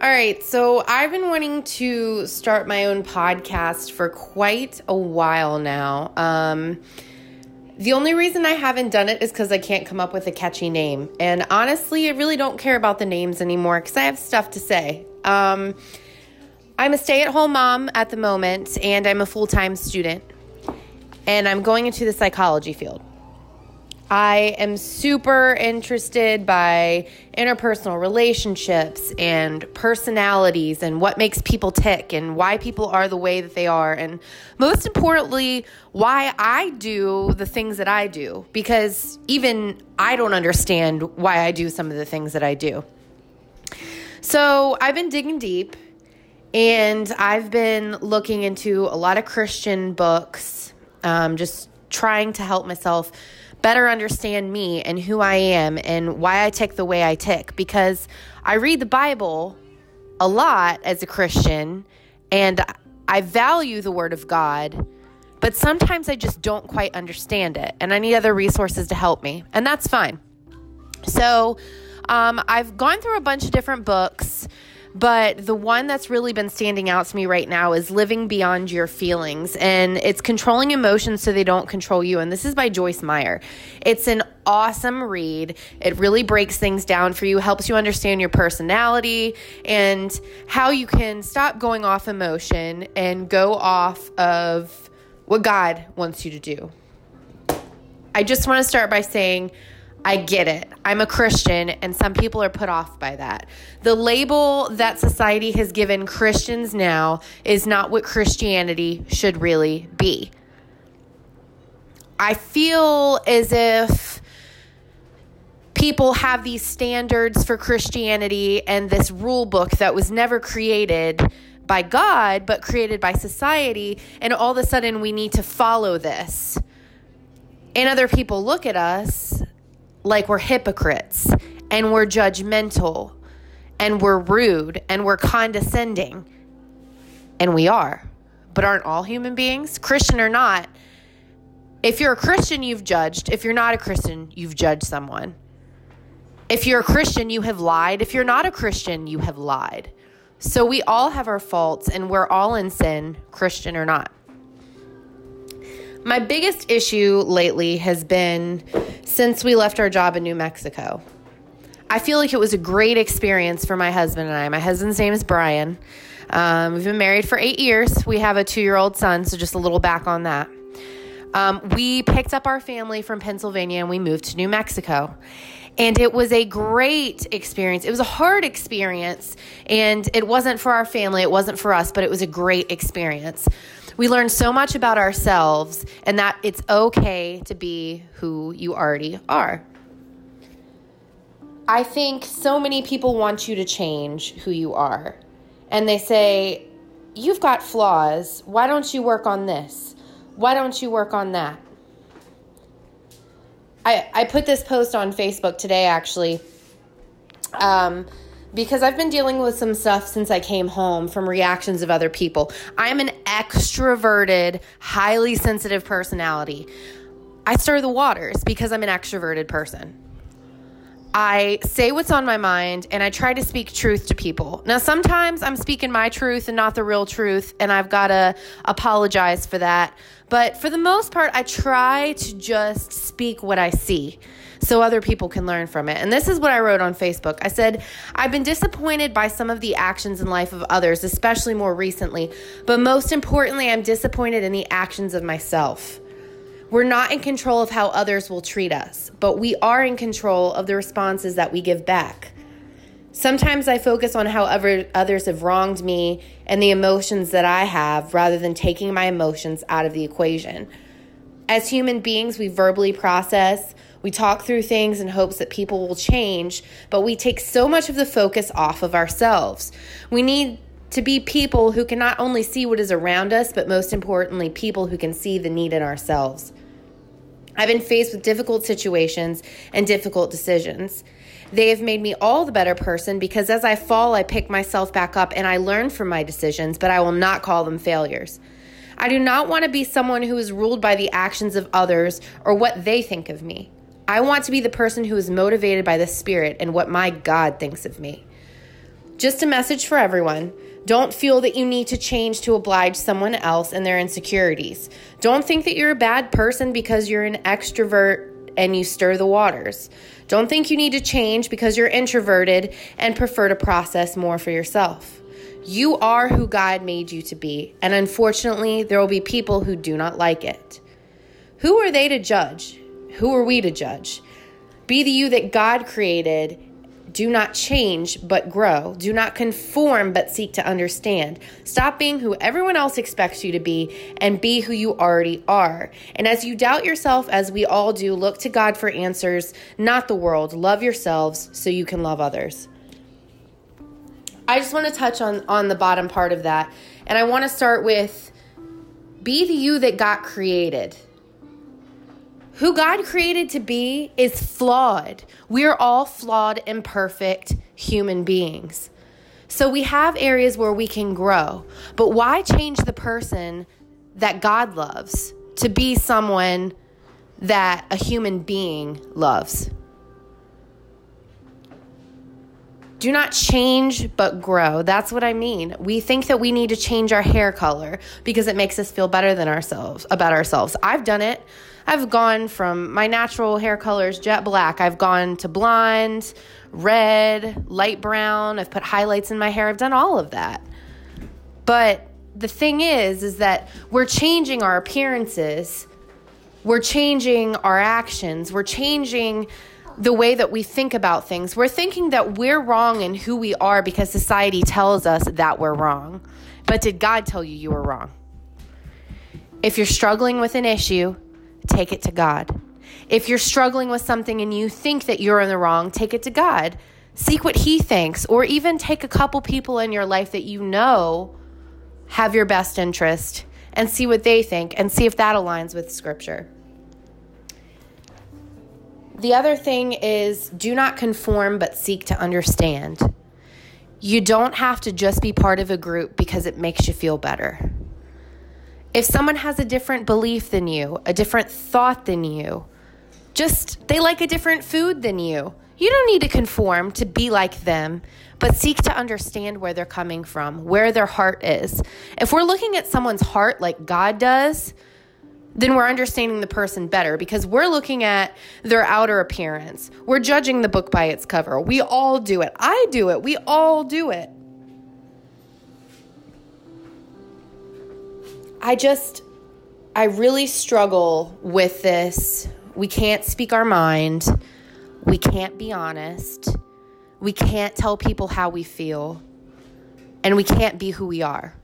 All right, so I've been wanting to start my own podcast for quite a while now. Um, the only reason I haven't done it is because I can't come up with a catchy name. And honestly, I really don't care about the names anymore because I have stuff to say. Um, I'm a stay at home mom at the moment, and I'm a full time student. And I'm going into the psychology field. I am super interested by interpersonal relationships and personalities and what makes people tick and why people are the way that they are. And most importantly, why I do the things that I do. Because even I don't understand why I do some of the things that I do. So I've been digging deep and I've been looking into a lot of Christian books, um, just trying to help myself better understand me and who I am and why I tick the way I tick because I read the Bible a lot as a Christian and I value the Word of God, but sometimes I just don't quite understand it and I need other resources to help me, and that's fine. So, um, I've gone through a bunch of different books. But the one that's really been standing out to me right now is Living Beyond Your Feelings. And it's controlling emotions so they don't control you. And this is by Joyce Meyer. It's an awesome read. It really breaks things down for you, helps you understand your personality and how you can stop going off emotion and go off of what God wants you to do. I just want to start by saying, I get it. I'm a Christian, and some people are put off by that. The label that society has given Christians now is not what Christianity should really be. I feel as if people have these standards for Christianity and this rule book that was never created by God, but created by society, and all of a sudden we need to follow this. And other people look at us like we're hypocrites and we're judgmental and we're rude and we're condescending. And we are. But aren't all human beings, Christian or not? If you're a Christian, you've judged. If you're not a Christian, you've judged someone. If you're a Christian, you have lied. If you're not a Christian, you have lied. So we all have our faults and we're all in sin, Christian or not. My biggest issue lately has been since we left our job in New Mexico. I feel like it was a great experience for my husband and I. My husband's name is Brian. Um, we've been married for eight years. We have a two year old son, so just a little back on that. Um, we picked up our family from Pennsylvania and we moved to New Mexico. And it was a great experience. It was a hard experience, and it wasn't for our family, it wasn't for us, but it was a great experience. We learned so much about ourselves and that it's okay to be who you already are. I think so many people want you to change who you are. And they say, You've got flaws. Why don't you work on this? Why don't you work on that? I, I put this post on Facebook today actually. Um, because I've been dealing with some stuff since I came home from reactions of other people. I'm an extroverted, highly sensitive personality. I stir the waters because I'm an extroverted person. I say what's on my mind and I try to speak truth to people. Now, sometimes I'm speaking my truth and not the real truth, and I've got to apologize for that. But for the most part, I try to just speak what I see so other people can learn from it. And this is what I wrote on Facebook. I said, I've been disappointed by some of the actions and life of others, especially more recently, but most importantly, I'm disappointed in the actions of myself. We're not in control of how others will treat us, but we are in control of the responses that we give back. Sometimes I focus on how others have wronged me and the emotions that I have rather than taking my emotions out of the equation. As human beings, we verbally process, we talk through things in hopes that people will change, but we take so much of the focus off of ourselves. We need to be people who can not only see what is around us, but most importantly, people who can see the need in ourselves. I've been faced with difficult situations and difficult decisions. They have made me all the better person because as I fall, I pick myself back up and I learn from my decisions, but I will not call them failures. I do not want to be someone who is ruled by the actions of others or what they think of me. I want to be the person who is motivated by the Spirit and what my God thinks of me. Just a message for everyone. Don't feel that you need to change to oblige someone else and their insecurities. Don't think that you're a bad person because you're an extrovert and you stir the waters. Don't think you need to change because you're introverted and prefer to process more for yourself. You are who God made you to be, and unfortunately, there will be people who do not like it. Who are they to judge? Who are we to judge? Be the you that God created do not change, but grow. Do not conform, but seek to understand. Stop being who everyone else expects you to be and be who you already are. And as you doubt yourself, as we all do, look to God for answers, not the world. Love yourselves so you can love others. I just want to touch on, on the bottom part of that. And I want to start with be the you that got created. Who God created to be is flawed. We are all flawed, imperfect human beings. So we have areas where we can grow. But why change the person that God loves to be someone that a human being loves? Do not change, but grow. That's what I mean. We think that we need to change our hair color because it makes us feel better than ourselves about ourselves. I've done it. I've gone from my natural hair color is jet black. I've gone to blonde, red, light brown. I've put highlights in my hair. I've done all of that. But the thing is, is that we're changing our appearances. We're changing our actions. We're changing the way that we think about things. We're thinking that we're wrong in who we are because society tells us that we're wrong. But did God tell you you were wrong? If you're struggling with an issue, take it to God. If you're struggling with something and you think that you're in the wrong, take it to God. Seek what He thinks, or even take a couple people in your life that you know have your best interest and see what they think and see if that aligns with Scripture. The other thing is do not conform, but seek to understand. You don't have to just be part of a group because it makes you feel better. If someone has a different belief than you, a different thought than you, just they like a different food than you, you don't need to conform to be like them, but seek to understand where they're coming from, where their heart is. If we're looking at someone's heart like God does, then we're understanding the person better because we're looking at their outer appearance. We're judging the book by its cover. We all do it. I do it. We all do it. I just, I really struggle with this. We can't speak our mind. We can't be honest. We can't tell people how we feel. And we can't be who we are.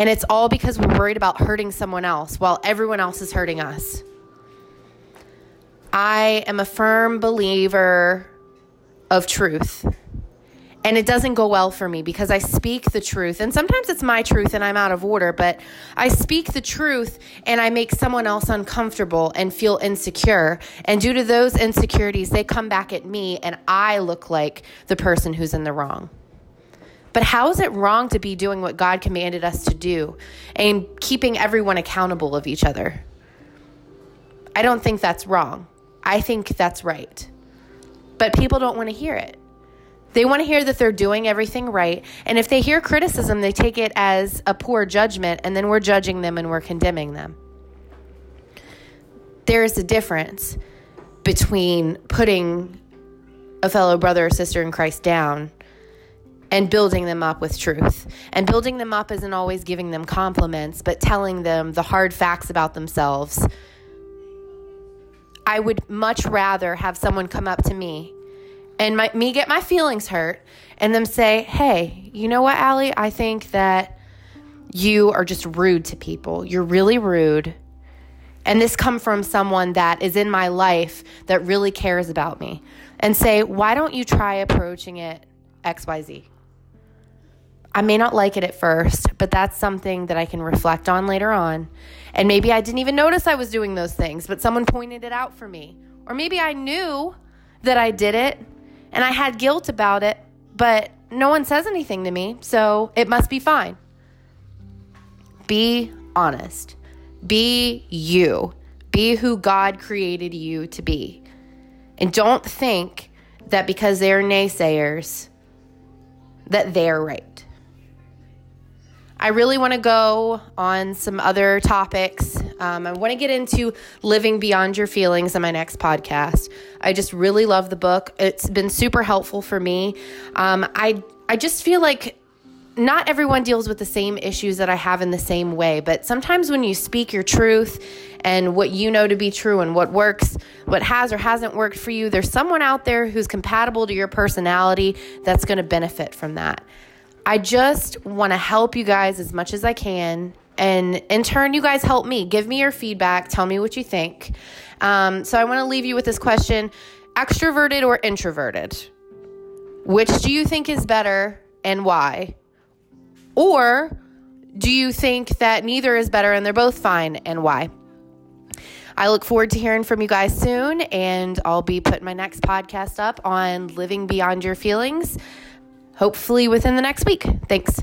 And it's all because we're worried about hurting someone else while everyone else is hurting us. I am a firm believer of truth. And it doesn't go well for me because I speak the truth. And sometimes it's my truth and I'm out of order, but I speak the truth and I make someone else uncomfortable and feel insecure. And due to those insecurities, they come back at me and I look like the person who's in the wrong. But how is it wrong to be doing what God commanded us to do and keeping everyone accountable of each other? I don't think that's wrong. I think that's right. But people don't want to hear it. They want to hear that they're doing everything right. And if they hear criticism, they take it as a poor judgment, and then we're judging them and we're condemning them. There is a difference between putting a fellow brother or sister in Christ down and building them up with truth. And building them up isn't always giving them compliments, but telling them the hard facts about themselves. I would much rather have someone come up to me and my, me get my feelings hurt and them say, hey, you know what, Allie? I think that you are just rude to people. You're really rude. And this come from someone that is in my life that really cares about me. And say, why don't you try approaching it XYZ? I may not like it at first, but that's something that I can reflect on later on. And maybe I didn't even notice I was doing those things, but someone pointed it out for me. Or maybe I knew that I did it and I had guilt about it, but no one says anything to me, so it must be fine. Be honest. Be you. Be who God created you to be. And don't think that because they're naysayers that they're right. I really want to go on some other topics. Um, I want to get into living beyond your feelings in my next podcast. I just really love the book. It's been super helpful for me. Um, I I just feel like not everyone deals with the same issues that I have in the same way, but sometimes when you speak your truth and what you know to be true and what works, what has or hasn't worked for you, there's someone out there who's compatible to your personality that's going to benefit from that. I just want to help you guys as much as I can. And in turn, you guys help me. Give me your feedback. Tell me what you think. Um, so I want to leave you with this question extroverted or introverted? Which do you think is better and why? Or do you think that neither is better and they're both fine and why? I look forward to hearing from you guys soon, and I'll be putting my next podcast up on living beyond your feelings hopefully within the next week. Thanks.